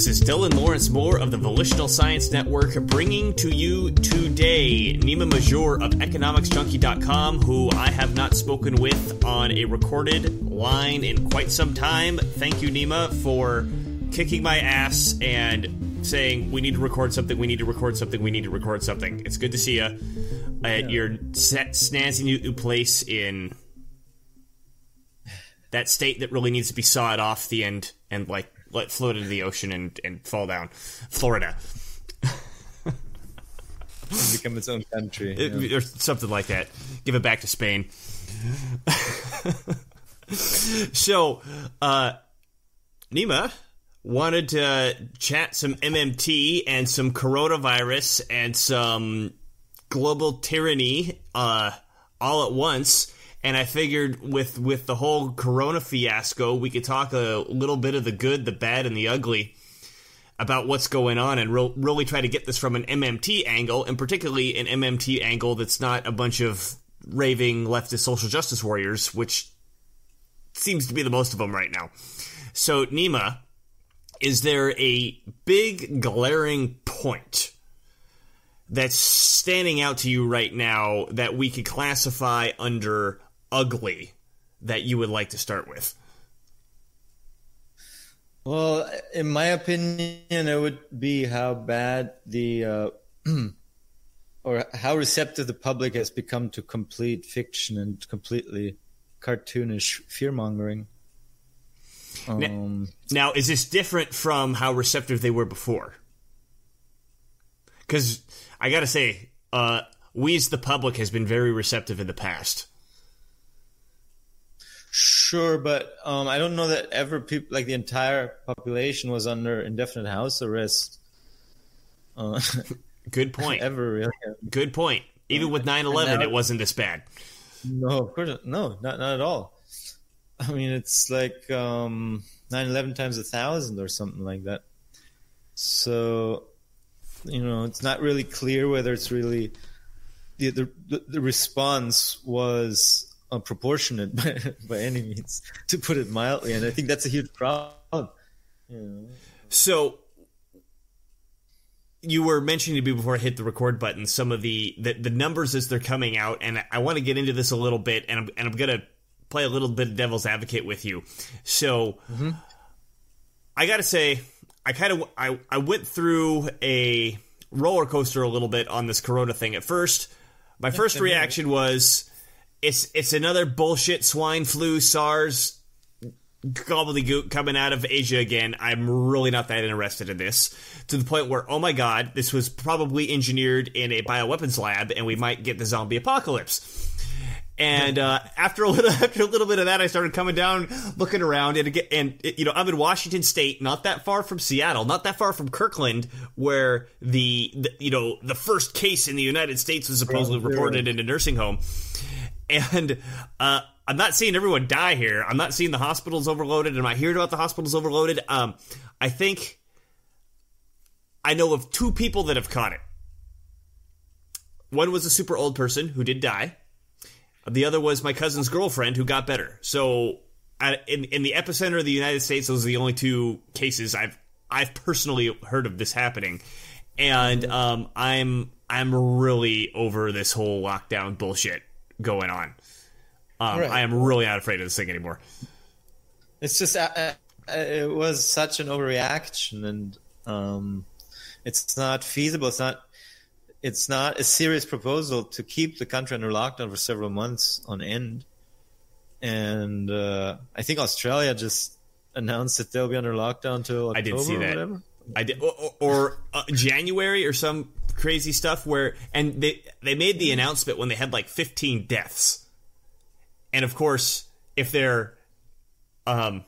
This is Dylan Lawrence Moore of the Volitional Science Network bringing to you today Nima Major of EconomicsJunkie.com, who I have not spoken with on a recorded line in quite some time. Thank you, Nima, for kicking my ass and saying, We need to record something, we need to record something, we need to record something. It's good to see you uh, at your set, snazzy new place in that state that really needs to be sawed off the end and, like, let float into the ocean and, and fall down. Florida. and become its own country. It, or something like that. Give it back to Spain. so, uh, Nima wanted to chat some MMT and some coronavirus and some global tyranny uh, all at once and I figured with with the whole Corona fiasco, we could talk a little bit of the good, the bad, and the ugly about what's going on, and re- really try to get this from an MMT angle, and particularly an MMT angle that's not a bunch of raving leftist social justice warriors, which seems to be the most of them right now. So, Nima, is there a big glaring point? that's standing out to you right now that we could classify under ugly that you would like to start with? Well, in my opinion, it would be how bad the uh, or how receptive the public has become to complete fiction and completely cartoonish fear mongering. Um, now, now, is this different from how receptive they were before? Because I got to say, uh, we as the public has been very receptive in the past. Sure, but um, I don't know that ever people like the entire population was under indefinite house arrest. Uh, Good point. ever really? Good point. Even with 9-11, it wasn't this bad. No, of course, no, not not at all. I mean, it's like um, 9-11 times a thousand or something like that. So, you know, it's not really clear whether it's really the the, the response was uh, proportionate by, by, any means, to put it mildly. And I think that's a huge problem. You know. So you were mentioning to me before I hit the record button some of the, the, the numbers as they're coming out, and I want to get into this a little bit, and I'm and I'm gonna play a little bit of devil's advocate with you. So mm-hmm. I got to say, I kind of I I went through a roller coaster a little bit on this Corona thing. At first, my first reaction was it's it's another bullshit swine flu SARS gobbledygook coming out of Asia again. I'm really not that interested in this to the point where, oh my god, this was probably engineered in a bioweapons lab, and we might get the zombie apocalypse. And uh, after a little after a little bit of that, I started coming down, looking around, and again, and you know, I'm in Washington State, not that far from Seattle, not that far from Kirkland, where the, the you know the first case in the United States was supposedly reported in a nursing home and uh, I'm not seeing everyone die here. I'm not seeing the hospitals overloaded. I'm not hearing about the hospitals overloaded. Um, I think I know of two people that have caught it. One was a super old person who did die. The other was my cousin's girlfriend who got better. So, in in the epicenter of the United States, those are the only two cases I've I've personally heard of this happening, and um, I'm I'm really over this whole lockdown bullshit going on. Um, right. I am really not afraid of this thing anymore. It's just uh, uh, it was such an overreaction, and um, it's not feasible. It's not. It's not a serious proposal to keep the country under lockdown for several months on end. And uh, I think Australia just announced that they'll be under lockdown till October I did see that. I did, or, or uh, January or some crazy stuff where and they they made the announcement when they had like 15 deaths. And of course, if they're um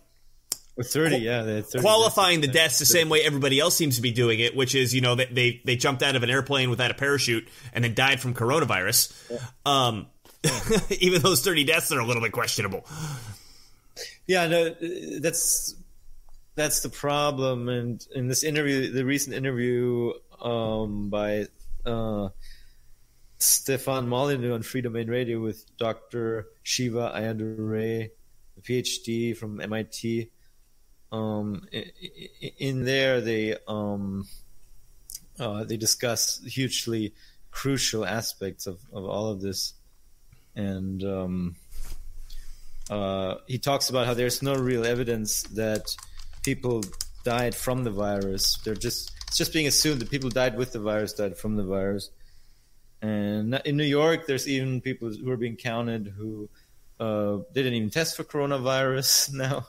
with 30, yeah, 30 qualifying deaths. the deaths the same way everybody else seems to be doing it, which is, you know, they they, they jumped out of an airplane without a parachute and then died from coronavirus. Yeah. Um yeah. even those 30 deaths are a little bit questionable. Yeah, no, that's that's the problem. And in this interview, the recent interview um, by uh, Stefan Molyneux on Freedomain Radio with Dr. Shiva Ayyadurai, a PhD from MIT. um, in there they um, uh, they discuss hugely crucial aspects of, of all of this, and um, uh, he talks about how there's no real evidence that people died from the virus. They're just it's just being assumed that people died with the virus died from the virus. And in New York, there's even people who are being counted who uh, they didn't even test for coronavirus now.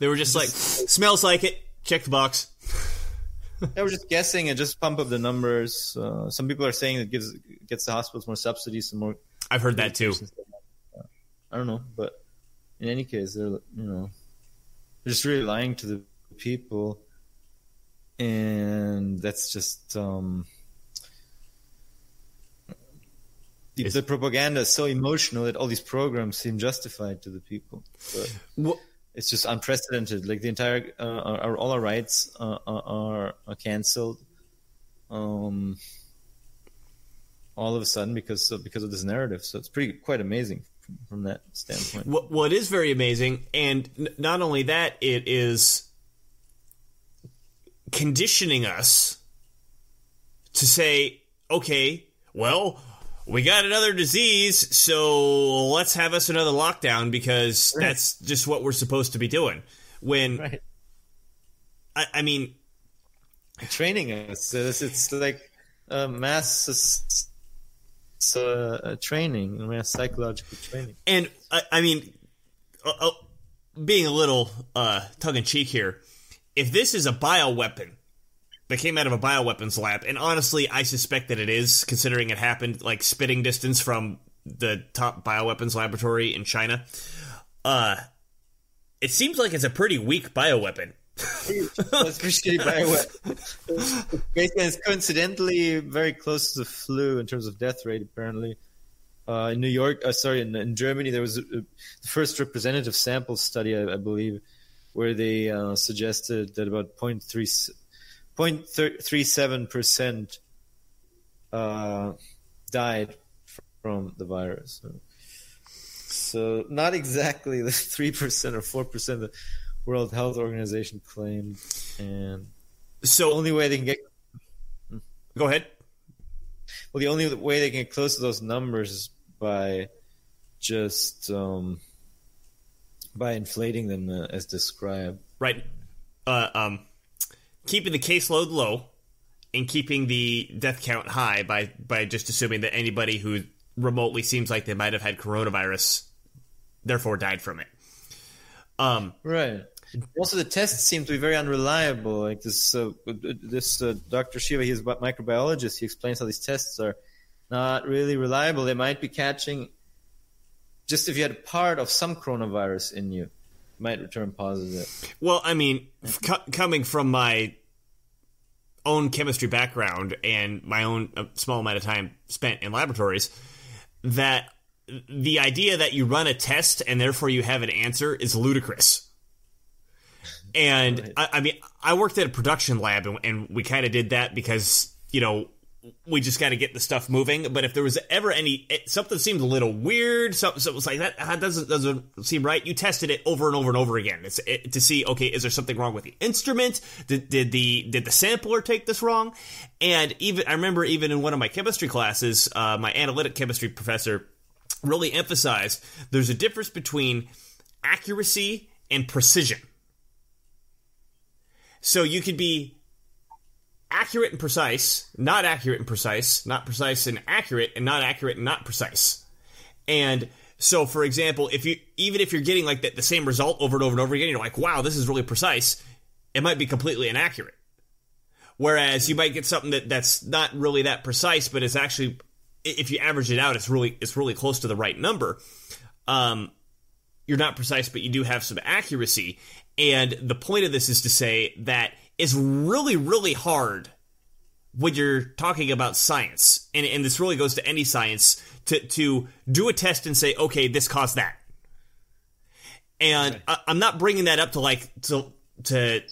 They were just like, smells like it. Check the box. they were just guessing and just pump up the numbers. Uh, some people are saying it gives gets the hospitals more subsidies and more. I've heard that too. I don't know, but in any case, they're you know they're just really lying to the people, and that's just um, the, the, propaganda is so emotional that all these programs seem justified to the people. But it's just unprecedented. Like the entire uh, our, all our rights uh, are, are canceled. Um, all of a sudden because of, because of this narrative. So it's pretty quite amazing from, from that standpoint. Well, well, it is very amazing, and n- not only that, it is conditioning us to say, okay, well, we got another disease, so let's have us another lockdown because right. that's just what we're supposed to be doing. When, right. I, I, mean, training us, it's, it's like a mass uh, a training, mass psychological training. And I, I mean, uh, uh, being a little uh, tongue in cheek here, if this is a bioweapon that came out of a bioweapons lab. And honestly, I suspect that it is, considering it happened like spitting distance from the top bioweapons laboratory in China. Uh, it seems like it's a pretty weak bioweapon. bioweapon. it's coincidentally very close to the flu in terms of death rate, apparently. Uh, in New York, uh, sorry, in, in, Germany, there was a, a, the first representative sample study, I, I believe, where they uh, suggested that about 0.3 0.37% uh, died from the virus. So, so not exactly the 3% or 4% the World Health Organization claimed. And so the only way they can get. Go ahead. Well, the only way they can get close to those numbers is by just um, by inflating them uh, as described. Right. Uh, um, keeping the caseload low and keeping the death count high by by just assuming that anybody who remotely seems like they might have had coronavirus therefore died from it. Um, right. Also, the tests seem to be very unreliable. Like this, uh, this uh, Dr. Shiva, he's a microbiologist. He explains how these tests are not really reliable. They might be catching just if you had a part of some coronavirus in you might return positive. Well, I mean, coming from my own chemistry background and my own uh, small amount of time spent in laboratories, that the idea that you run a test and therefore you have an answer is ludicrous. And right. I, I, mean, I worked at a production lab and, and we kind of did that because, you know, we just got to get the stuff moving. But if there was ever any it, something seemed a little weird, something, something was like that, that doesn't doesn't seem right. You tested it over and over and over again it, to see okay, is there something wrong with the instrument? Did, did the did the sampler take this wrong? And even I remember even in one of my chemistry classes, uh, my analytic chemistry professor really emphasized there's a difference between accuracy and precision. So you could be accurate and precise, not accurate and precise, not precise and accurate, and not accurate and not precise. And so, for example, if you even if you're getting like the, the same result over and over and over again, you're like, wow, this is really precise. It might be completely inaccurate. Whereas you might get something that, that's not really that precise, but it's actually, if you average it out, it's really it's really close to the right number. Um, you're not precise, but you do have some accuracy. And the point of this is to say that is really, really hard when you're talking about science. And, and this really goes to any science to, to do a test and say, okay, this caused that. And okay. I, I'm not bringing that up to like, to, to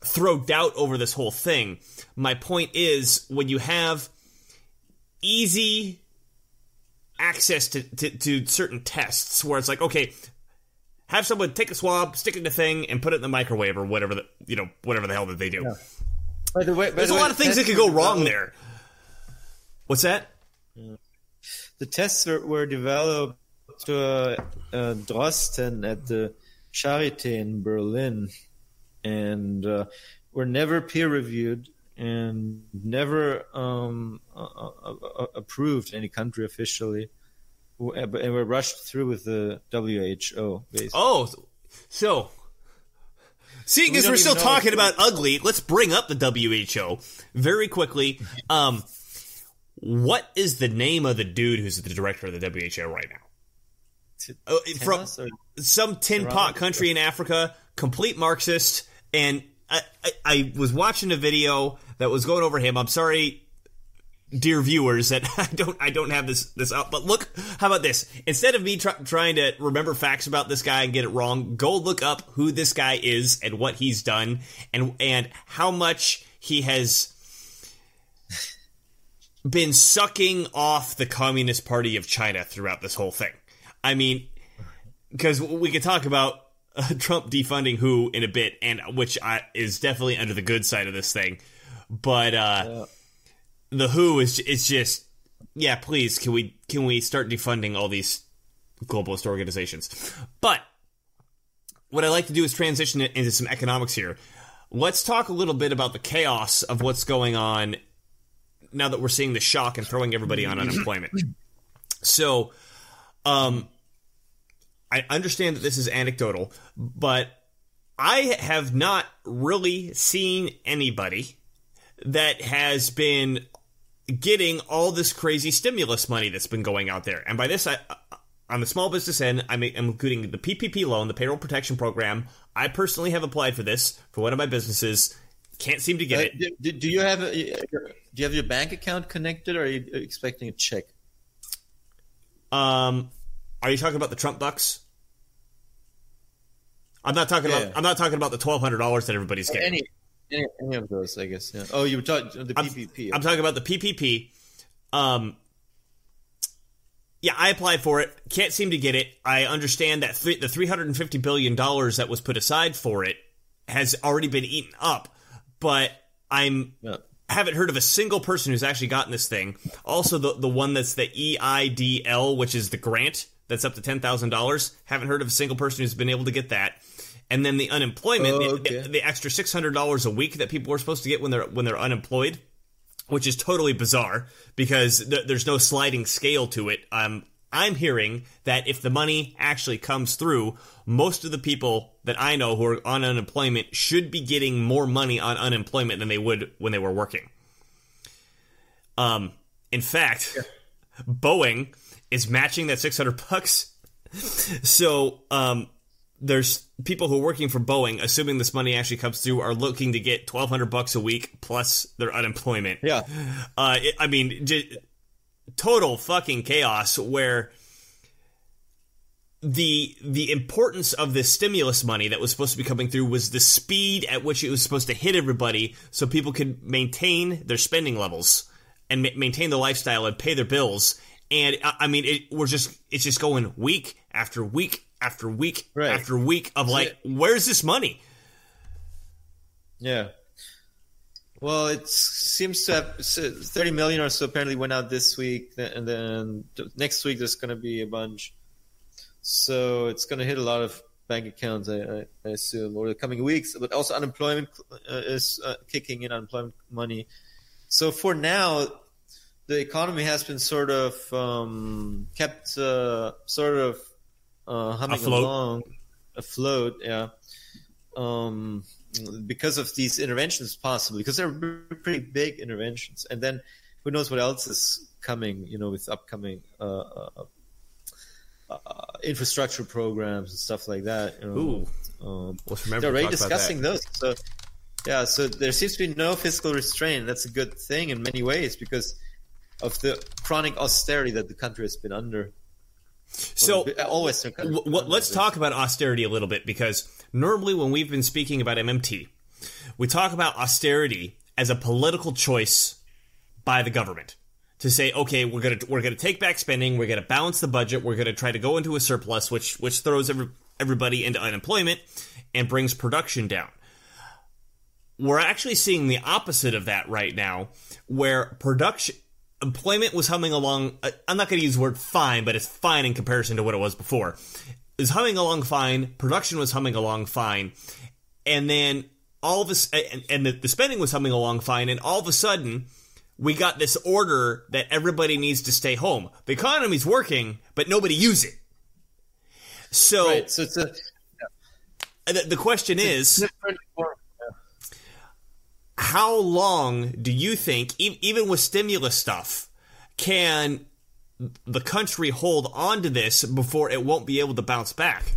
throw doubt over this whole thing. My point is when you have easy access to, to, to certain tests where it's like, okay, have someone take a swab, stick it in the thing, and put it in the microwave or whatever the you know whatever the hell that they do. Yeah. By the way, by There's the a way, lot of things that could go wrong there. What's that? The tests were, were developed uh, uh, Drosten at the Charité in Berlin, and uh, were never peer reviewed and never um, uh, uh, uh, approved any country officially, and we're rushed through with the WHO. Basically. Oh, so seeing We as don't we're still talking about ugly, let's bring up the WHO very quickly. Um, what is the name of the dude who's the director of the WHO right now? T- Uh, from some tin pot country in Africa, complete Marxist, and I, I, I was watching a video that was going over him. I'm sorry, dear viewers, that I don't I don't have this this up. But look, how about this? Instead of me try, trying to remember facts about this guy and get it wrong, go look up who this guy is and what he's done, and and how much he has been sucking off the Communist Party of China throughout this whole thing. I mean, because we could talk about uh, Trump defunding WHO in a bit, and which I, is definitely under the good side of this thing. But uh, Yeah. The WHO is is just yeah. Please, can we can we start defunding all these globalist organizations? But what I like to do is transition it into some economics here. Let's talk a little bit about the chaos of what's going on now that we're seeing the shock and throwing everybody on unemployment. So, um, I understand that this is anecdotal, but I have not really seen anybody that has been getting all this crazy stimulus money that's been going out there. And by this, I, on the small business end, I'm, I'm including the PPP loan, the payroll protection program. I personally have applied for this for one of my businesses. Can't seem to get Uh, it. do, do- do you have a, do you have your bank account connected, or are you expecting a check? Um, are you talking about the Trump bucks? I'm not talking Yeah. about. I'm not talking about the twelve hundred dollars that everybody's getting. Any, any any of those, I guess. Yeah. Oh, you were talking the I'm- PPP. I'm talking about the PPP. Um, yeah, I applied for it. Can't seem to get it. I understand that th- the 350 billion dollars that was put aside for it has already been eaten up, but I'm yeah. haven't heard of a single person who's actually gotten this thing. Also, the the one that's the EIDL, which is the grant that's up to ten thousand dollars. Haven't heard of a single person who's been able to get that. And then the unemployment, Oh, the- okay. the, the extra six hundred dollars a week that people are supposed to get when they're when they're unemployed, which is totally bizarre because th- there's no sliding scale to it. Um, I'm hearing that if the money actually comes through, most of the people that I know who are on unemployment should be getting more money on unemployment than they would when they were working. Um, in fact, Boeing is matching that 600 bucks. So, um, there's people who are working for Boeing, assuming this money actually comes through, are looking to get 1200 bucks a week plus their unemployment. Yeah. Uh, it, I mean, j- total fucking chaos where the the importance of this stimulus money that was supposed to be coming through was the speed at which it was supposed to hit everybody, so people could maintain their spending levels and ma- maintain their lifestyle and pay their bills. And I, I mean, it we're just it's just going week after week after week Right. after week of like, where's this money? Yeah. Well, it seems to have so 30 million or so apparently went out this week, and then next week there's going to be a bunch. So it's going to hit a lot of bank accounts, I, I, I assume, over the coming weeks. But also unemployment uh, is uh, kicking in, unemployment money. So for now, the economy has been sort of um, kept uh, sort of uh, humming Afloat. along, afloat. Yeah. Um, because of these interventions, possibly because they're pretty big interventions, and then who knows what else is coming? You know, with upcoming uh, uh, uh, infrastructure programs and stuff like that. You know, Ooh. um, Let's they're already talk about that. discussing those. So, yeah, so there seems to be no fiscal restraint. That's a good thing in many ways because of the chronic austerity that the country has been under. So Western countries. w- w- let's talk about austerity a little bit because normally when we've been speaking about MMT, we talk about austerity as a political choice by the government to say, okay, we're gonna we're gonna take back spending, we're gonna balance the budget, we're gonna try to go into a surplus, which which throws every everybody into unemployment and brings production down. We're actually seeing the opposite of that right now, where production employment was humming along. uh, I'm not going to use the word fine, but it's fine in comparison to what it was before. Is humming along fine. Production was humming along fine, and then all of us, and, and the, the spending was humming along fine, and all of a sudden we got this order that everybody needs to stay home. The economy's working, but nobody use it. So, Right. So it's a the, the question is, different form. How long do you think, even with stimulus stuff, can the country hold on to this before it won't be able to bounce back?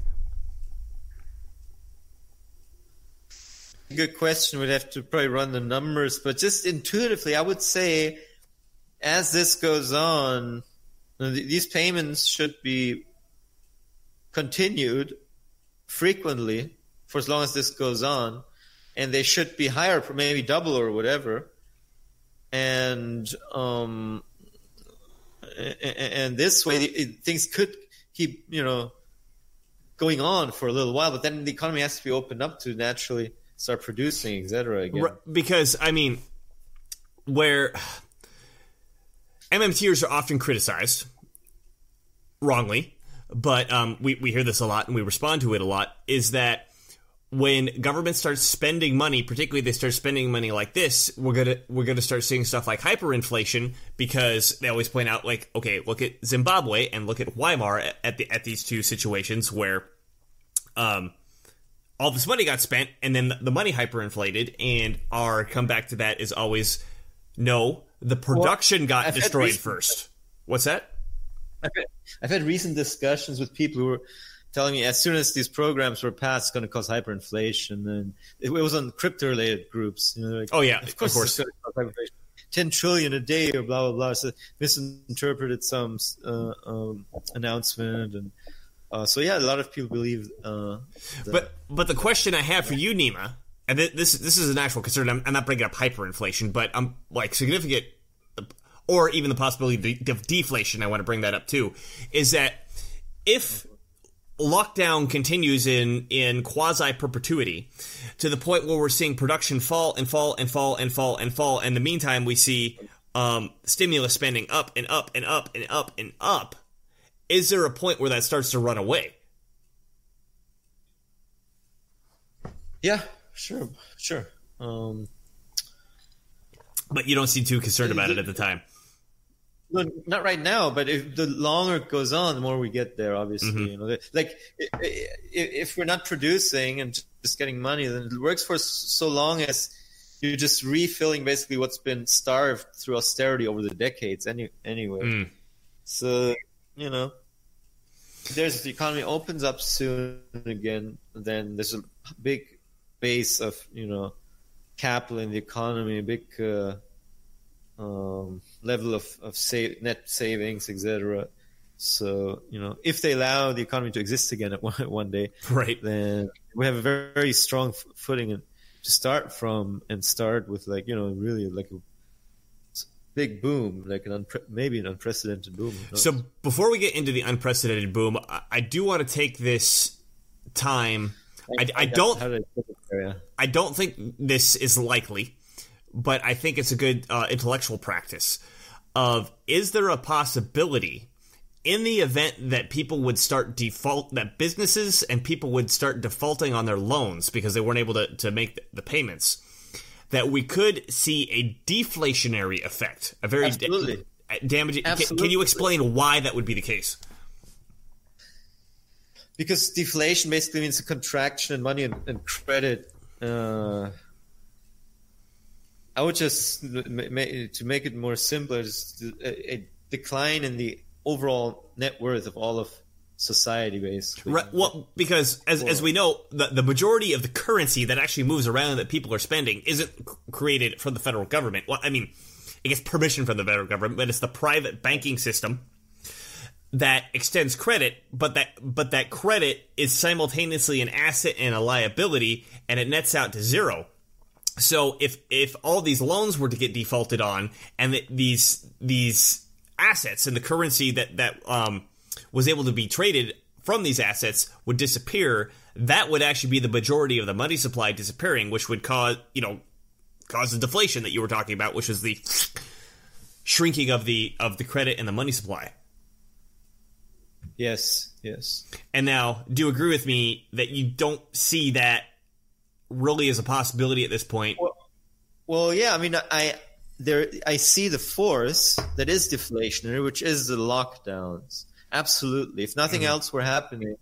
Good question. We'd have to probably run the numbers, but just intuitively, I would say, as this goes on, these payments should be continued frequently for as long as this goes on, and they should be higher, maybe double or whatever. And um, and this way, it, things could keep you know going on for a little while, but then the economy has to be opened up to naturally start producing, etc. Because, I mean, where MMTers are often criticized, wrongly, but um, we, we hear this a lot and we respond to it a lot, is that when government starts spending money, particularly they start spending money like this, we're gonna we're gonna start seeing stuff like hyperinflation because they always point out like, okay, look at Zimbabwe and look at Weimar at, the at these two situations where um all this money got spent and then the money hyperinflated and our comeback to that is always no, the production got I've destroyed recent- first. What's that? I've had, I've had recent discussions with people who were telling me as soon as these programs were passed, it's going to cause hyperinflation, and it, it was on crypto-related groups. You know, like, Oh, yeah, of course, of course. it's cause hyperinflation. Ten trillion a day, or blah blah blah. So misinterpreted some uh, um, announcement, and uh, so yeah, a lot of people believe. Uh, that- But but the question I have for you, Nima, and th- this this is an actual concern. I'm, I'm not bringing up hyperinflation, but I'm like significant, or even the possibility of deflation. I want to bring that up too. Is that if lockdown continues in in quasi perpetuity to the point where we're seeing production fall and fall and fall and fall and fall, and in the meantime we see um, stimulus spending up and up and up and up and up. Is there a point where that starts to run away? yeah, sure, sure. Um, But you don't seem too concerned about it at the time. Well, not right now, but if the longer it goes on, the more we get there. Obviously, Mm-hmm. you know, like if we're not producing and just getting money, then it works for so long as you're just refilling basically what's been starved through austerity over the decades. Any anyway, Mm. so you know, there's the economy opens up soon again, then there's a big base of you know capital in the economy, a big. Uh, um, level of, of save, net savings, etc. So, you know, if they allow the economy to exist again at one, one day, Right. then we have a very, very strong f- footing and to start from and start with like, you know, really like a big boom, like an unpre- maybe an unprecedented boom. So before we get into the unprecedented boom, I, I do want to take this time. I, I don't. I put it there? Yeah. I don't think this is likely, but I think it's a good uh, intellectual practice. Of is there a possibility in the event that people would start default that businesses and people would start defaulting on their loans because they weren't able to, to make the, payments that we could see a deflationary effect a very da- Absolutely. damaging can, can you explain why that would be the case because deflation basically means a contraction in money and, and credit. Uh, I would just to make it more simpler, just a decline in the overall net worth of all of society, basically. Right. Well, because as, as we know, the, the majority of the currency that actually moves around that people are spending isn't created from the federal government. Well, I mean, it gets permission from the federal government, but it's the private banking system that extends credit, but that but that credit is simultaneously an asset and a liability, and it nets out to zero. So if if all these loans were to get defaulted on, and that these these assets and the currency that that um, was able to be traded from these assets would disappear, that would actually be the majority of the money supply disappearing, which would cause, you know, cause the deflation that you were talking about, which is the shrinking of the of the credit and the money supply. Yes, yes. And now, do you agree with me that you don't see that really is a possibility at this point? Well, well yeah. I mean, I there I see the force that is deflationary, which is the lockdowns. Absolutely. If nothing mm-hmm. else were happening,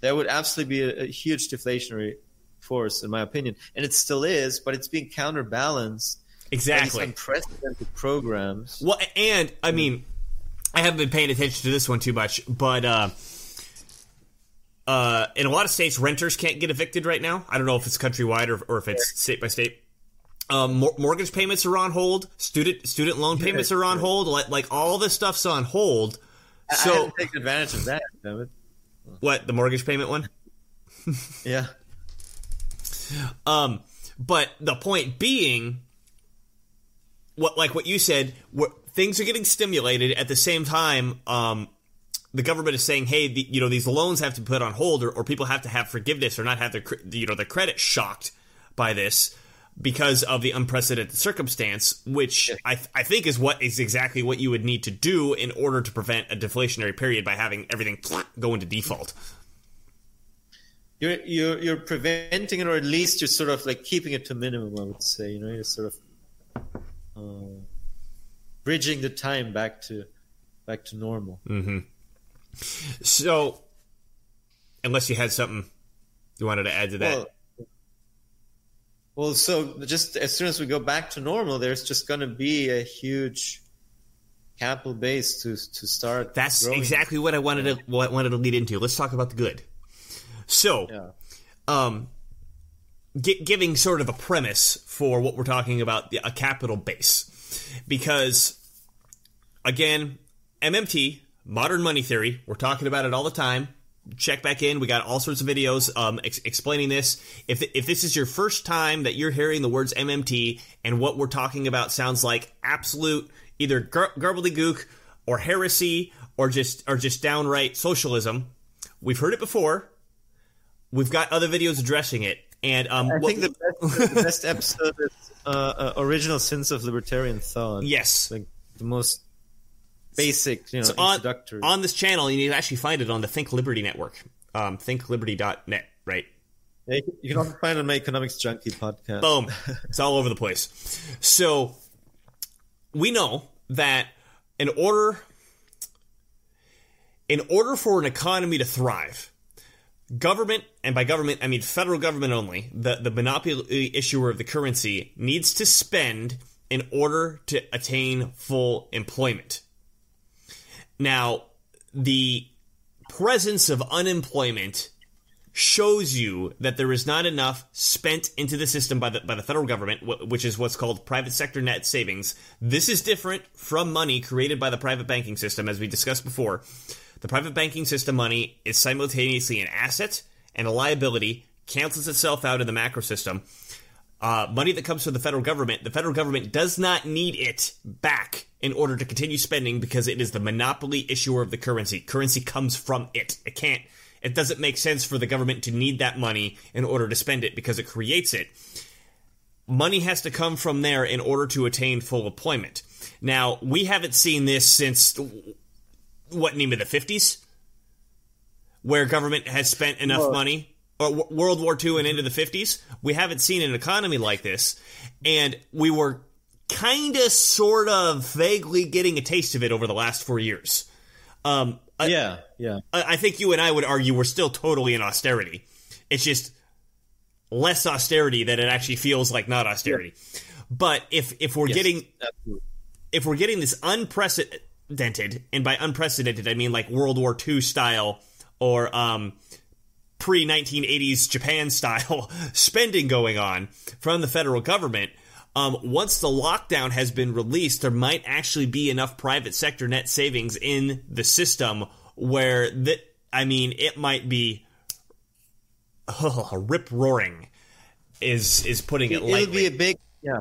there would absolutely be a, a, huge deflationary force, in my opinion, and it still is. But it's being counterbalanced. Exactly. unprecedented programs. Well, and I mean, I haven't been paying attention to this one too much, but. Uh, uh, in a lot of states, renters can't get evicted right now. I don't know if it's countrywide or, or if it's state by state. Um, mortgage payments are on hold. Student student loan payments are on hold. Like, like all this stuff's on hold. So I haven't taken advantage of that. David. What the mortgage payment one? yeah. Um, but the point being, what like what you said, things are getting stimulated at the same time. Um, the government is saying, hey, the, you know, these loans have to be put on hold, or, or people have to have forgiveness, or not have their you know their credit shocked by this because of the unprecedented circumstance, which I, th- I think is what is exactly what you would need to do in order to prevent a deflationary period by having everything go into default. You're, you're you're preventing it, or at least you're sort of like keeping it to minimum. I would say, you know, you're sort of uh, bridging the time back to back to normal. Mm-hmm. So, unless you had something you wanted to add to that. Well, well, so just as soon as we go back to normal, there's just going to be a huge capital base to to start. That's growing. exactly what I wanted to what I wanted to lead into. Let's talk about the good. So, yeah. um, giving sort of a premise for what we're talking about, a capital base, because again, MMT, modern money theory, we're talking about it all the time check back in. We got all sorts of videos um, ex- explaining this. If if this is your first time that you're hearing the words MMT and what we're talking about sounds like absolute either gar- gobbledygook or heresy or just or just downright socialism, we've heard it before. We've got other videos addressing it, and um, I think the best, the best episode is uh, uh, original sins of libertarian thought. Yes, like the most basic, you know, so on, on, this channel, you need to actually find it on the Think Liberty Network, um, thinkliberty.net, right? Yeah, you can also find it on my Economics Junkie podcast. Boom. it's all over the place. So we know that in order in order for an economy to thrive, government, and by government I mean federal government only, the, the monopoly issuer of the currency needs to spend in order to attain full employment. Now, the presence of unemployment shows you that there is not enough spent into the system by the by the federal government, which is what's called private sector net savings. This is different from money created by the private banking system, as we discussed before. The private banking system money is simultaneously an asset and a liability, cancels itself out in the macro system. Uh, money that comes from the federal government, the federal government does not need it back in order to continue spending because it is the monopoly issuer of the currency. Currency comes from it. It can't, it doesn't make sense for the government to need that money in order to spend it because it creates it. Money has to come from there in order to attain full employment. Now, we haven't seen this since what name of the 50s? Where government has spent enough well, money or World War II and into the 50s. We haven't seen an economy like this. And we were kind of, sort of, vaguely getting a taste of it over the last four years. Um, yeah, yeah. I, I think you and I would argue we're still totally in austerity. It's just less austerity that it actually feels like not austerity. Yeah. But if if we're yes, getting absolutely. if we're getting this unprecedented, and by unprecedented I mean like World War II style or um, pre 1980s Japan style spending going on from the federal government, um, once the lockdown has been released, there might actually be enough private sector net savings in the system where that I mean it might be oh, rip roaring is is putting it, it lightly. It'll be a big yeah.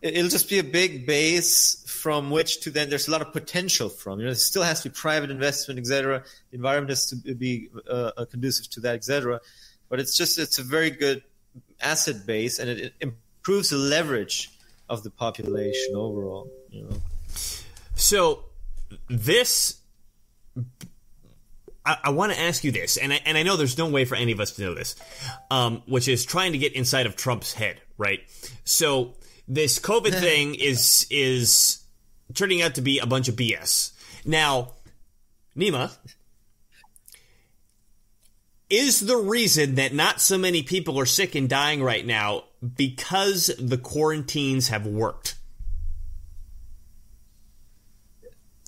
it'll just be a big base from which to then there's a lot of potential from. You know, it still has to be private investment, etc. The environment has to be uh, uh, conducive to that, etc. But it's just it's a very good asset base, and it, it improves the leverage of the population overall. You know. So this. I, I want to ask you this, and I, and I know there's no way for any of us to know this, um, which is trying to get inside of Trump's head, right? So this COVID thing is is turning out to be a bunch of BS. Now, Nima, is the reason that not so many people are sick and dying right now because the quarantines have worked?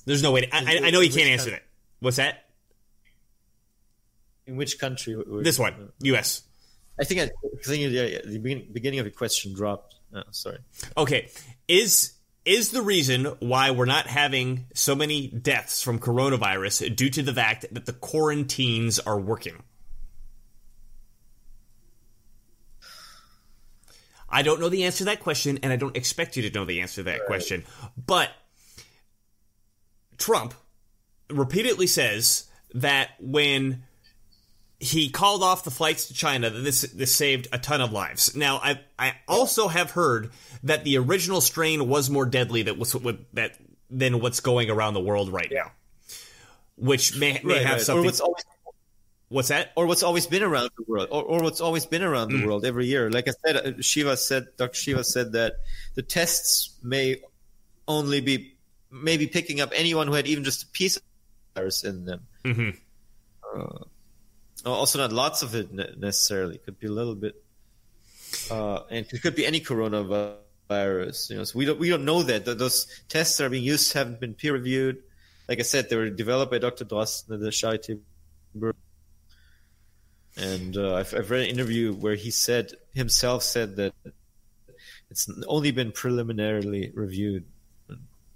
There's no way. To, I, I know you can't answer that. What's that? In which country? This one, U.S. I think I, I think the beginning of the question dropped. Oh, sorry. Okay, is is the reason why we're not having so many deaths from coronavirus due to the fact that the quarantines are working? I don't know the answer to that question, and I don't expect you to know the answer to that right. question. But Trump repeatedly says that when he called off the flights to China that this this saved a ton of lives. Now, I I also have heard that the original strain was more deadly that was that than what's going around the world right now, which may, may right, have right. something. What's, always, what's, that? Or what's always been around the world, or, or what's always been around the mm. world every year. Like I said, uh, Shiva said, Dr. Shiva said that the tests may only be maybe picking up anyone who had even just a piece of virus in them. Mm-hmm. Uh, also, not lots of it necessarily. It could be a little bit, uh, and it could be any coronavirus. You know, so we don't we don't know that. Those tests that are being used haven't been peer reviewed. Like I said, they were developed by Dr. Drosten at the Charité. And uh, I've, I've read an interview where he said himself said that it's only been preliminarily reviewed.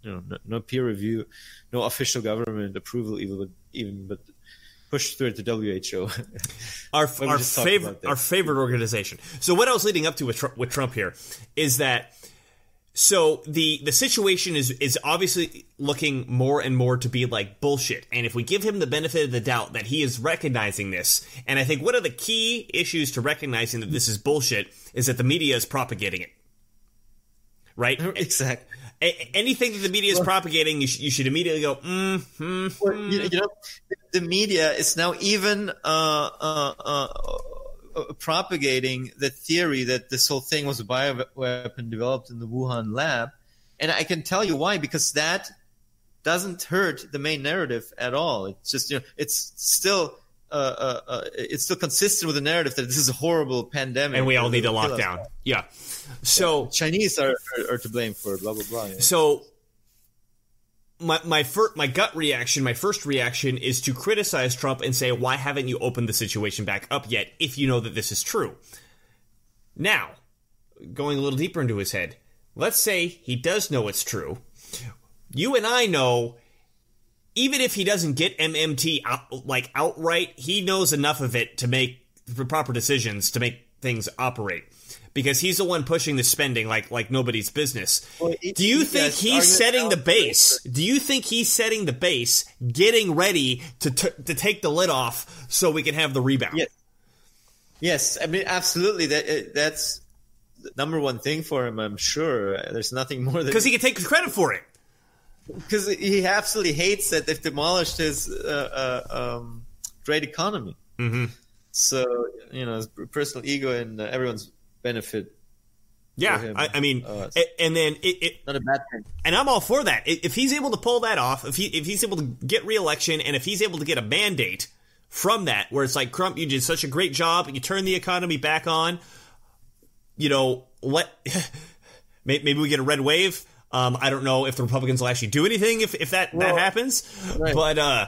You know, no, no peer review, no official government approval, even even but pushed through the WHO. our our favorite our favorite organization. So what I was leading up to with Trump, with Trump here is that so the the situation is is obviously looking more and more to be like bullshit. And if we give him the benefit of the doubt that he is recognizing this, and I think one of the key issues to recognizing that this is bullshit is that the media is propagating it. Right? Exactly anything that the media is propagating, you, sh- you should immediately go, mm, mm, mm. You, you, know, the media is now even uh, uh, uh, uh, propagating the theory that this whole thing was a bioweapon developed in the Wuhan lab. And I can tell you why, because that doesn't hurt the main narrative at all. It's just, you know, it's still uh, uh, uh, it's still consistent with the narrative that this is a horrible pandemic, and we all need to lock down. Yeah. So yeah. Chinese are, are, are to blame for blah blah blah. Yeah. So my my first my gut reaction, my first reaction is to criticize Trump and say, why haven't you opened the situation back up yet? If you know that this is true. Now, going a little deeper into his head, let's say he does know it's true. You and I know even if he doesn't get MMT out, like outright, he knows enough of it to make the proper decisions to make things operate because he's the one pushing the spending like like nobody's business. Well, it, Do you think he's setting the base? Do you think he's setting the base, getting ready to t- to take the lid off so we can have the rebound? Yes, yes. I mean, absolutely. That that's the number one thing for him. I'm sure. There's nothing more because he can take credit for it because he absolutely hates that they've demolished his uh, uh, um, great economy. Mm-hmm. So you know, his personal ego and uh, everyone's benefit. Yeah, I, I, mean, uh, and then it, it, not a bad thing. And I'm all for that. If he's able to pull that off, if he if he's able to get reelection, and if he's able to get a mandate from that, where it's like Trump, you did such a great job, you turn the economy back on. You know, let maybe we get a red wave. Um, I don't know if the Republicans will actually do anything if, if that, well, that happens, right. but uh,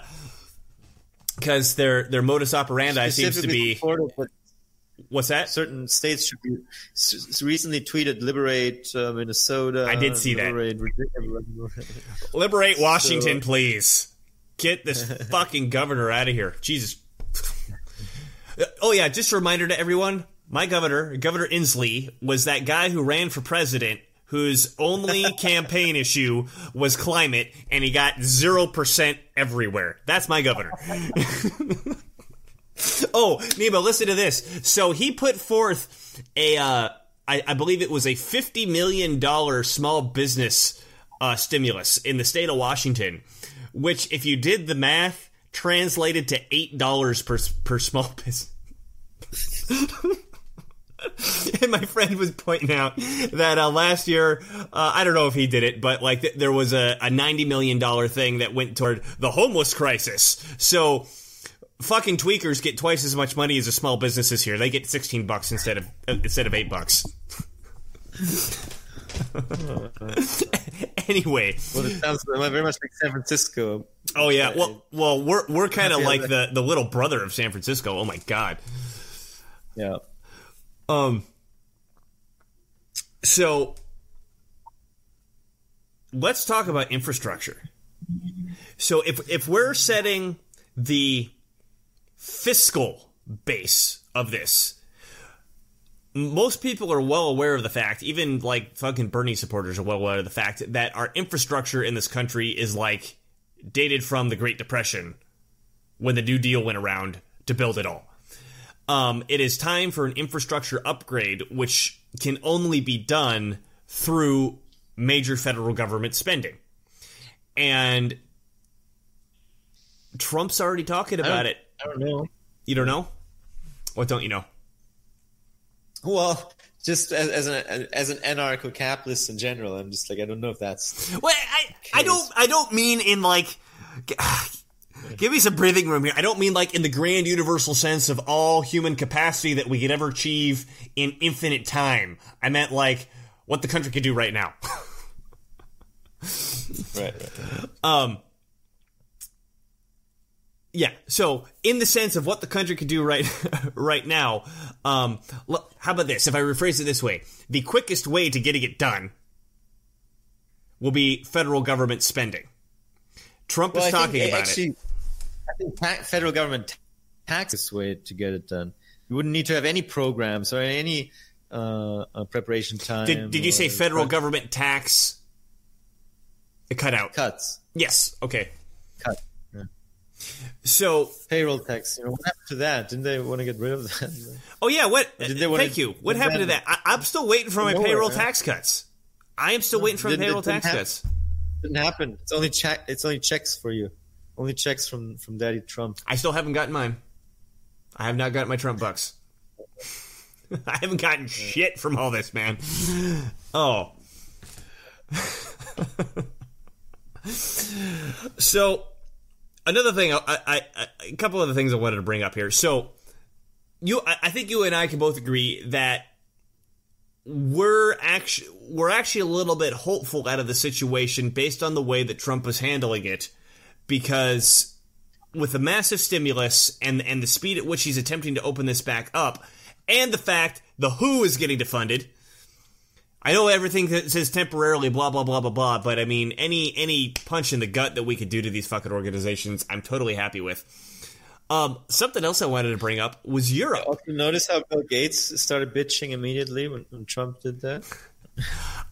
because their their modus operandi seems to be. Florida, What's that? Certain states should be recently tweeted liberate uh, Minnesota. I did see liberate, that. liberate Washington, so, please. Get this fucking governor out of here. Jesus. Oh yeah, just a reminder to everyone. My governor, Governor Inslee, was that guy who ran for president whose only campaign issue was climate, and he got 0% everywhere. That's my governor. oh, Nima, listen to this. So he put forth a, uh, I, I believe it was a $50 million small business uh, stimulus in the state of Washington, which, if you did the math, translated to $8 per, per small business. and my friend was pointing out that uh, last year, uh, I don't know if he did it, but like th- there was a, a $90 million thing that went toward the homeless crisis. So fucking tweakers get twice as much money as the small businesses here. They get 16 bucks instead of uh, instead of 8 bucks. anyway, well, it sounds very much like San Francisco. Oh yeah, well, well, we're we're kind of like the the little brother of San Francisco. Oh my god. Yeah. Um. So let's talk about infrastructure. So if if we're setting the fiscal base of this, most people are well aware of the fact, even like fucking Bernie supporters are well aware of the fact that our infrastructure in this country is like dated from the Great Depression when the New Deal went around to build it all. Um, it is time for an infrastructure upgrade, which can only be done through major federal government spending. And Trump's already talking about it. I don't know. You don't know? What don't you know? Well, just as, as an as an anarcho-capitalist in general, I'm just like I don't know if that's. Well, I I don't I don't mean in like. Give me some breathing room here. I don't mean like in the grand universal sense of all human capacity that we could ever achieve in infinite time. I meant like what the country could do right now. right, right. Um. Yeah. So, in the sense of what the country could do right right now, um, how about this? If I rephrase it this way, the quickest way to getting it done will be federal government spending. Trump well, is talking about actually, it. I think ta- federal government tax this way to get it done. You wouldn't need to have any programs or any uh, uh, preparation time. Did, did you say federal government tax? It cut out. Cuts. Yes. Okay. Cut. So payroll tax. You know, what happened to that? Didn't they want to get rid of that? Oh yeah. What? Did they thank you. What happened to that? I, am still waiting for my nowhere, payroll tax cuts. I am still no, waiting for my payroll tax happen. cuts. Didn't happen. It's only check. It's only checks for you. Only checks from from Daddy Trump. I still haven't gotten mine. I have not gotten my Trump bucks. I haven't gotten shit from all this, man. Oh. so another thing, I, I, I, a couple of the things I wanted to bring up here. So, you, I, I think you and I can both agree that we're actually we're actually a little bit hopeful out of the situation based on the way that Trump is handling it, because with the massive stimulus and and the speed at which he's attempting to open this back up, and the fact the WHO is getting defunded I know everything that says temporarily, blah blah blah blah blah, but I mean, any any punch in the gut that we could do to these fucking organizations, I'm totally happy with. Um, something else I wanted to bring up was Europe. Also, notice how Bill Gates started bitching immediately when, when Trump did that.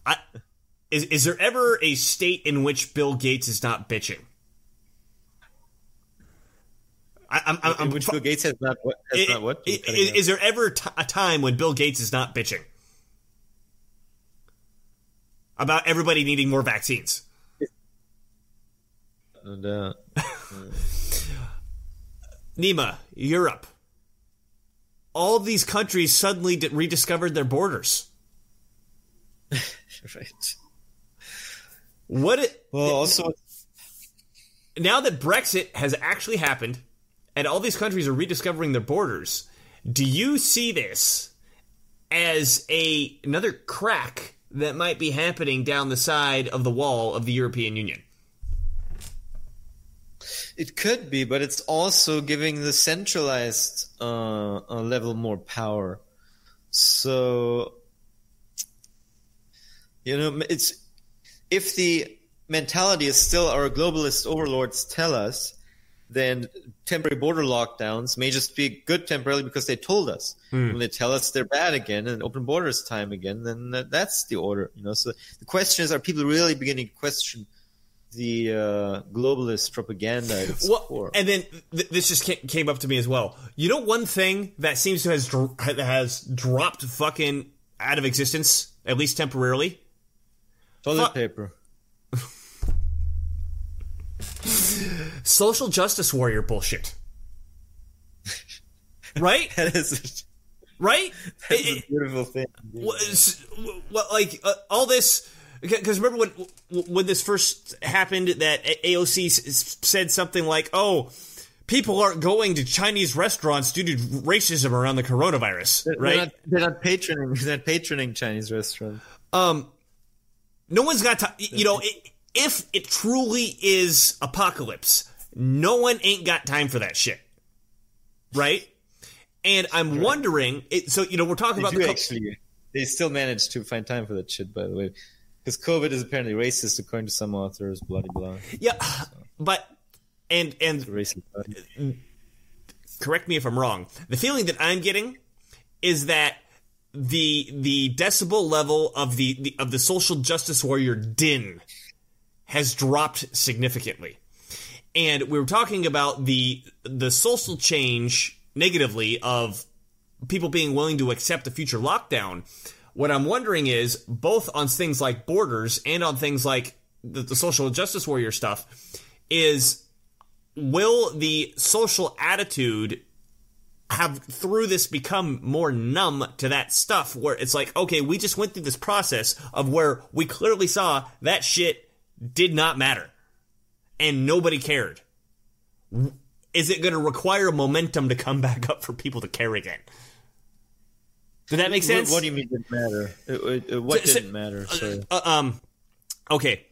I, is is there ever a state in which Bill Gates is not bitching? I, I'm, I'm, in which Bill Gates has not what? Has it, not what? Is, is, there ever t- a time when Bill Gates is not bitching? about everybody needing more vaccines. And, uh, Nima, Europe. All these countries suddenly rediscovered their borders. right. What it, well, also now that Brexit has actually happened and all these countries are rediscovering their borders, do you see this as a another crack that might be happening down the side of the wall of the European Union. It could be, but it's also giving the centralized uh, level more power. So, you know, it's if the mentality is still our globalist overlords tell us then temporary border lockdowns may just be good temporarily because they told us. Hmm. When they tell us they're bad again and open borders time again, then that, that's the order. You know. So the question is, are people really beginning to question the uh, globalist propaganda? Well, and then th- this just came up to me as well. You know, one thing that seems to has dr- has dropped fucking out of existence, at least temporarily. Toilet fuck- paper. Social justice warrior bullshit. right, That is right. that's It- a beautiful thing. was what like uh, all this because remember when when this first happened that AOC said something like, "Oh, people aren't going to Chinese restaurants due to racism around the coronavirus," They're right? not, they're not patroning. They're not patroning Chinese restaurants. um, no one's got time. You know, i if it truly is apocalypse, no one ain't got time for that shit, right? And I'm wondering, it, so you know, we're talking They about the co- actually. They still manage to find time for that shit, by the way. Because COVID is apparently racist, according to some authors. Bloody blah. yeah, but and and Racist. correct me if I'm wrong. The feeling that I'm getting is that the the decibel level of the, the of the social justice warrior din has dropped significantly. And we were talking about the the social change negatively of people being willing to accept a future lockdown. What I'm wondering is both on things like borders and on things like the, the social justice warrior stuff is will the social attitude have through this become more numb to that stuff where it's like okay we just went through this process of where we clearly saw that shit did not matter and nobody cared is it going to require momentum to come back up for people to care again did that make sense What, what do you mean didn't matter? Uh, uh, what So- didn't matter? Sorry. uh, um okay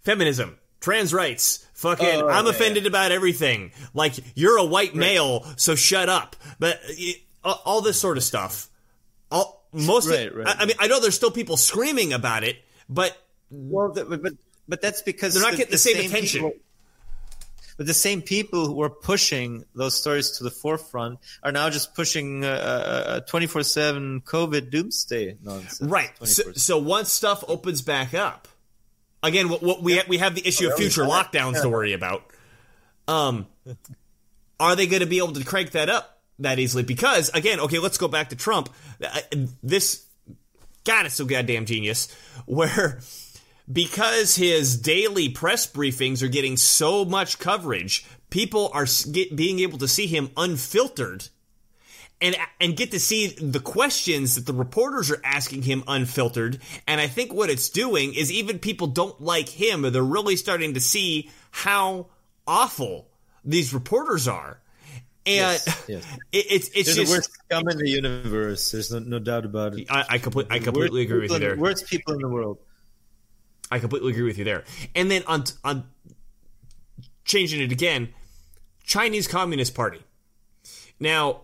feminism trans rights fucking Oh, i'm yeah. offended about everything like you're a white male so shut up but uh, all this sort of stuff all most of- Right, right. I, I mean i know there's still people screaming about it but Well, but but that's because They're not getting the same attention. People, but the same people who are pushing those stories to the forefront are now just pushing twenty four seven COVID doomsday nonsense. right. So, so once stuff opens back up again what, what we we have the issue of that was- future lockdowns to worry about. Um are they going to be able to crank that up that easily? Because again okay let's go back to trump. Uh, this god is so goddamn genius where because his daily press briefings are getting so much coverage people are get, being able to see him unfiltered and and get to see the questions that the reporters are asking him unfiltered. And I think what it's doing is even people don't like him, they're really starting to see how awful these reporters are. And Yes, yes. It, it's it's They're the just worst scum in the universe. There's no, no doubt about it. I, I, complete, I completely Worst agree with you there. Worst people in the world. I completely agree with you there. And then on on changing it again, Chinese Communist Party. Now,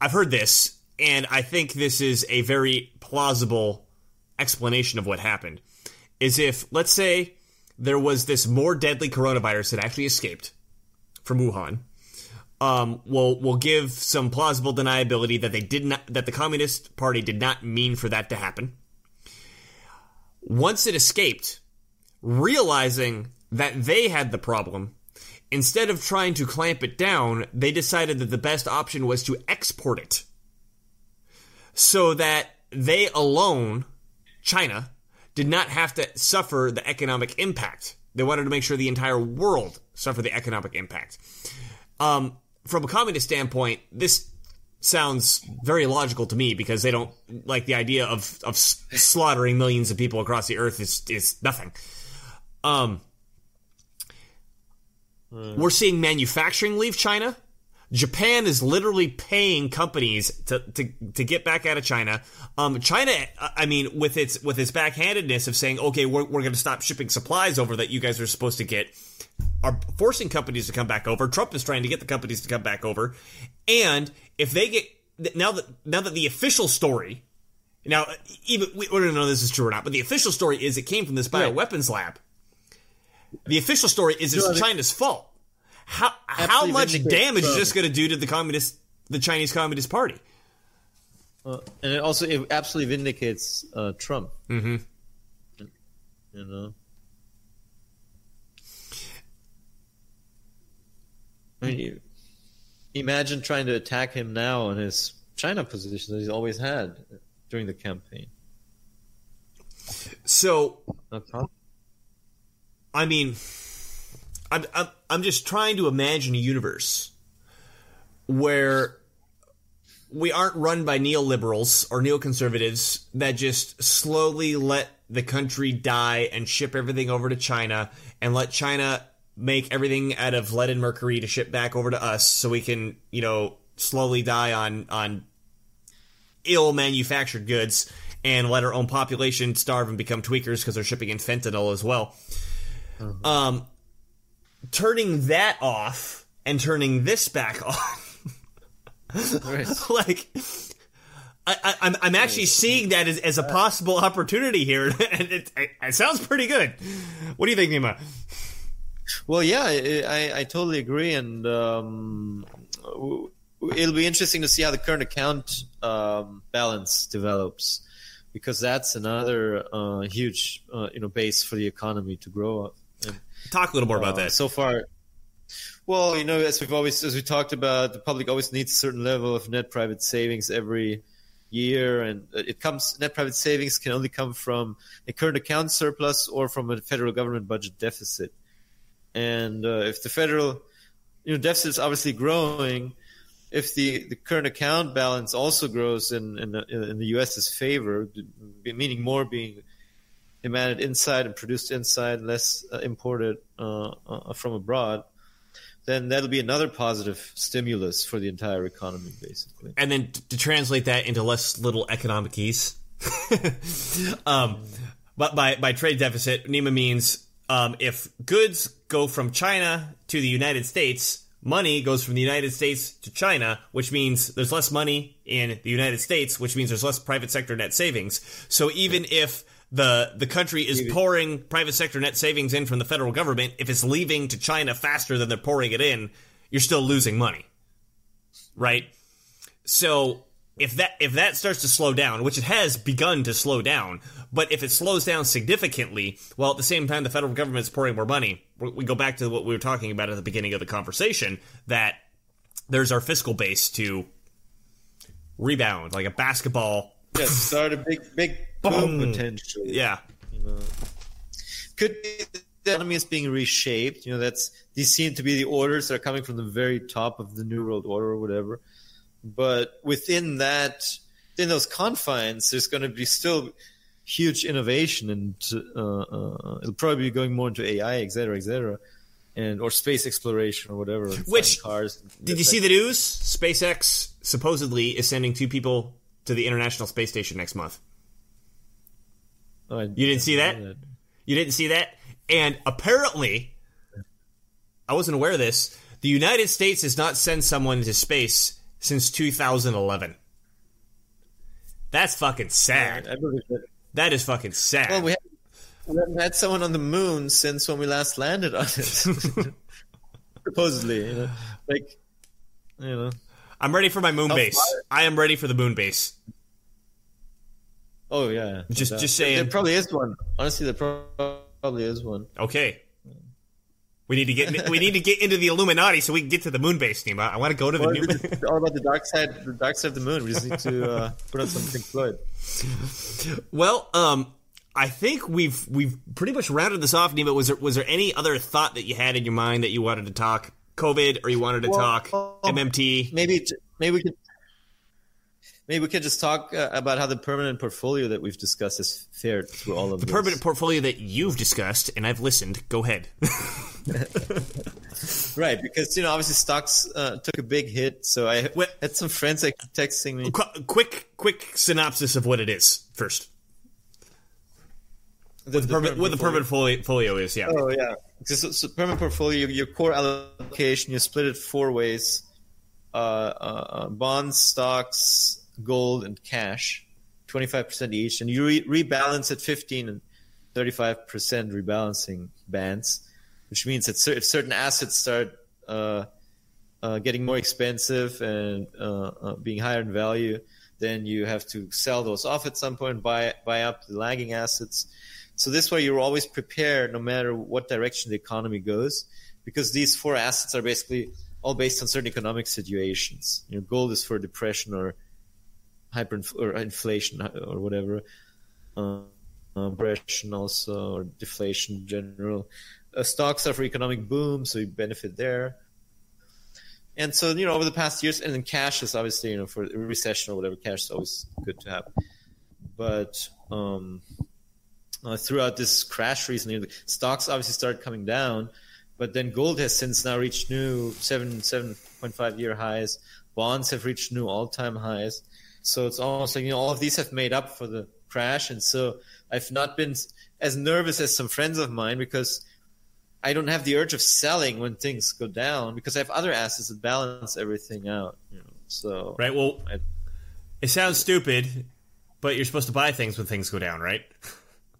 I've heard this, and I think this is a very plausible explanation of what happened. Is if, let's say, there was this more deadly coronavirus that actually escaped from Wuhan. Um, we'll we'll give some plausible deniability that they did not that the Communist Party did not mean for that to happen once it escaped, realizing that they had the problem, instead of trying to clamp it down, they decided that the best option was to export it. So that they alone, China, did not have to suffer the economic impact. They wanted to make sure the entire world suffered the economic impact. Um, from a communist standpoint, this sounds very logical to me because they don't like the idea of of slaughtering millions of people across the earth is is nothing. Um, we're seeing manufacturing leave China. Japan is literally paying companies to, to, to get back out of China. Um, China, I mean, with its with its backhandedness of saying, okay, we're, we're going to stop shipping supplies over that you guys are supposed to get, are forcing companies to come back over. Trump is trying to get the companies to come back over, and if they get now that now that the official story, now even we, don't know if this is true or not, but the official story is it came from this bioweapons lab. the official story is it's No, China's fault. How how much damage is this going to do to the communist, the Chinese Communist Party? Uh, and it also it absolutely vindicates uh, Trump. Mm-hmm. You know. I mean, you- imagine trying to attack him now on his China position that he's always had during the campaign. So I mean, I'm, I'm, I'm just trying to imagine a universe where we aren't run by neoliberals or neoconservatives that just slowly let the country die and ship everything over to China and let China make everything out of lead and mercury to ship back over to us so we can, you know, slowly die on, on ill manufactured goods and let our own population starve and become tweakers because they're shipping in fentanyl as well. Um, turning that off and turning this back on, like. I, I, I'm, I'm actually seeing that as, as a possible opportunity here, and it, it, it sounds pretty good. What do you think, Nima? Well, yeah, I, I, totally agree, and um, it'll be interesting to see how the current account um, balance develops, because that's another uh, huge, uh, you know, base for the economy to grow up. And, Talk a little more about uh, that. So far, well, you know, as we've always, as we talked about, the public always needs a certain level of net private savings every year, and it comes. Net private savings can only come from a current account surplus or from a federal government budget deficit. And uh, if the federal, you know, deficit is obviously growing, if the, the current account balance also grows in in the, in the U.S.'s favor, meaning more being demanded inside and produced inside, less uh, imported uh, uh, from abroad, then that'll be another positive stimulus for the entire economy, basically. and then to translate that into less little economic ease. um, but by by trade deficit, Nima means um, if goods go from China to the United States, money goes from the United States to China, which means there's less money in the United States, which means there's less private sector net savings. So even if the the country is pouring private sector net savings in from the federal government, if it's leaving to China faster than they're pouring it in, you're still losing money, right? So if that if that starts to slow down, which it has begun to slow down, but if it slows down significantly, while at the same time the federal government is pouring more money, we go back to what we were talking about at the beginning of the conversation that there's our fiscal base to rebound like a basketball. Yeah, start a big, big Boom. potentially. Yeah, Could be the economy is being reshaped. You know, that's these seem to be the orders that are coming from the very top of the New World Order or whatever. But within that, in those confines, there's going to be still huge innovation, and uh, uh, it'll probably be going more into AI, et cetera, et cetera, and or space exploration or whatever. Which- cars. Did you see the news? SpaceX supposedly is sending two people to the International Space Station next month. Oh, I You didn't see that? You didn't see that? And apparently, I wasn't aware of this. The United States has not sent someone to space since 2011. That's fucking sad. I believe that. That is fucking sad. Well, we, had, we haven't had someone on the moon since when we last landed on it. Supposedly, you know, like, you know. I'm ready for my moon How base. far- I am ready for the moon base. Oh yeah, yeah. Just- just There- saying. There probably is one. Honestly, there probably is one. Okay. We need to get we need to get into the Illuminati so we can get to the moon base, Nima. I want to go to the Well, new. it's all about the dark side, the dark side of the moon. We just need to uh, put on some Pink Floyd. Well, um, I think we've we've pretty much rounded this off, Nima. Was there was there any other thought that you had in your mind that you wanted to talk COVID or you wanted to Well, talk MMT? Maybe, maybe we could. Maybe we could just talk uh, about how the permanent portfolio that we've discussed has fared through all of The this. permanent portfolio that you've discussed and I've listened. Go ahead. Right, because you know, obviously stocks uh, took a big hit. So I had some friends like texting me. Qu- quick quick synopsis of what it is first. The, The what the permanent folio, folio is, yeah. Oh yeah, so, so permanent portfolio. Your core allocation, you split it four ways: uh, uh, bonds, stocks, gold, and cash. Twenty-five percent each, and you re- rebalance at fifteen and thirty-five percent rebalancing bands. which means that cer- if certain assets start uh, uh, getting more expensive and uh, uh, being higher in value, then you have to sell those off at some point, buy buy up the lagging assets. So this way, you're always prepared, no matter what direction the economy goes, because these four assets are basically all based on certain economic situations. You know, gold is for depression or hyper or inflation or whatever, uh, depression also or deflation in general. Uh, stocks are for economic boom, so you benefit there. And so, you know, over the past years, and then cash is obviously, you know, for recession or whatever, cash is always good to have. But um, uh, throughout this crash recently, stocks obviously started coming down, but then gold has since now reached new seven seven point five year highs. Bonds have reached new all time highs. So it's almost like you know all of these have made up for the crash, and so I've not been as nervous as some friends of mine because I don't have the urge of selling when things go down because I have other assets that balance everything out. You know, so right. Well, I, it sounds stupid, but you're supposed to buy things when things go down, right?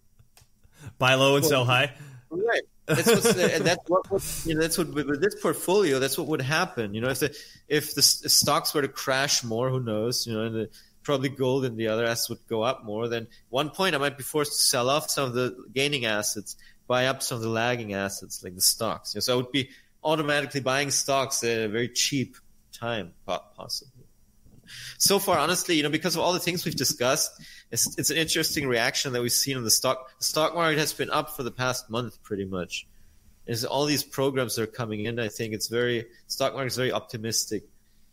buy low and well, sell high. Right. That's what's the, and that's what, what you know, that's what with this portfolio. That's what would happen. You know, if the if the stocks were to crash more, who knows? You know, and the, probably gold and the other assets would go up more. Then one point I might be forced to sell off some of the gaining assets, buy up some of the lagging assets like the stocks. You know, so I would be automatically buying stocks at a very cheap time, possibly. So far, honestly, you know, because of all the things we've discussed, it's, it's an interesting reaction that we've seen in the stock. The stock market has been up for the past month, pretty much. As all these programs that are coming in, I think it's very stock market is very optimistic.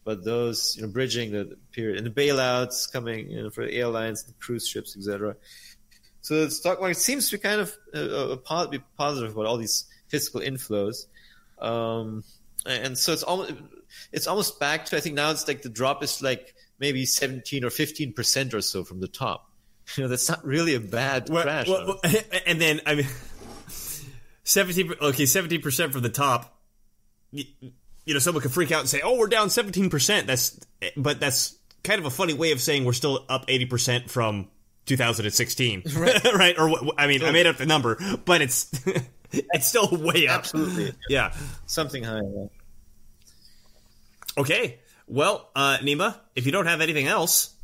But those, you know, bridging the period and the bailouts coming, you know, for the airlines, the cruise ships, etc. So the stock market seems to be kind of uh, uh, be positive about all these fiscal inflows, um, and so it's almost it's almost back to I think now it's like the drop is like maybe 17 or 15 percent or so from the top. You know, that's not really a bad well, crash. Well, and then I mean, 17 okay, 17 percent from the top. You, you know, someone could freak out and say, "Oh, we're down 17 percent." That's but that's kind of a funny way of saying we're still up 80 percent from 2016, right? right? Or I mean, I made up the number, but it's it's still way up. Absolutely, yeah, something high. Okay. Well, uh, Nima, if you don't have anything else,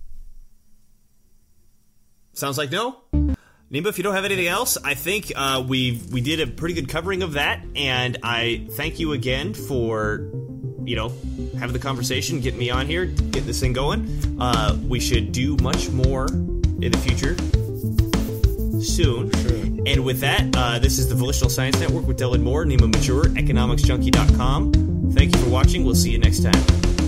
sounds like no. Nima, if you don't have anything else, I think uh, we we did a pretty good covering of that, and I thank you again for you know having the conversation, getting me on here, getting this thing going. Uh, we should do much more in the future soon. Sure. And with that, uh, this is the Volitional Science Network with Dylan Moore, Nima Mature, economicsjunkie.com. Thank you for watching. We'll see you next time.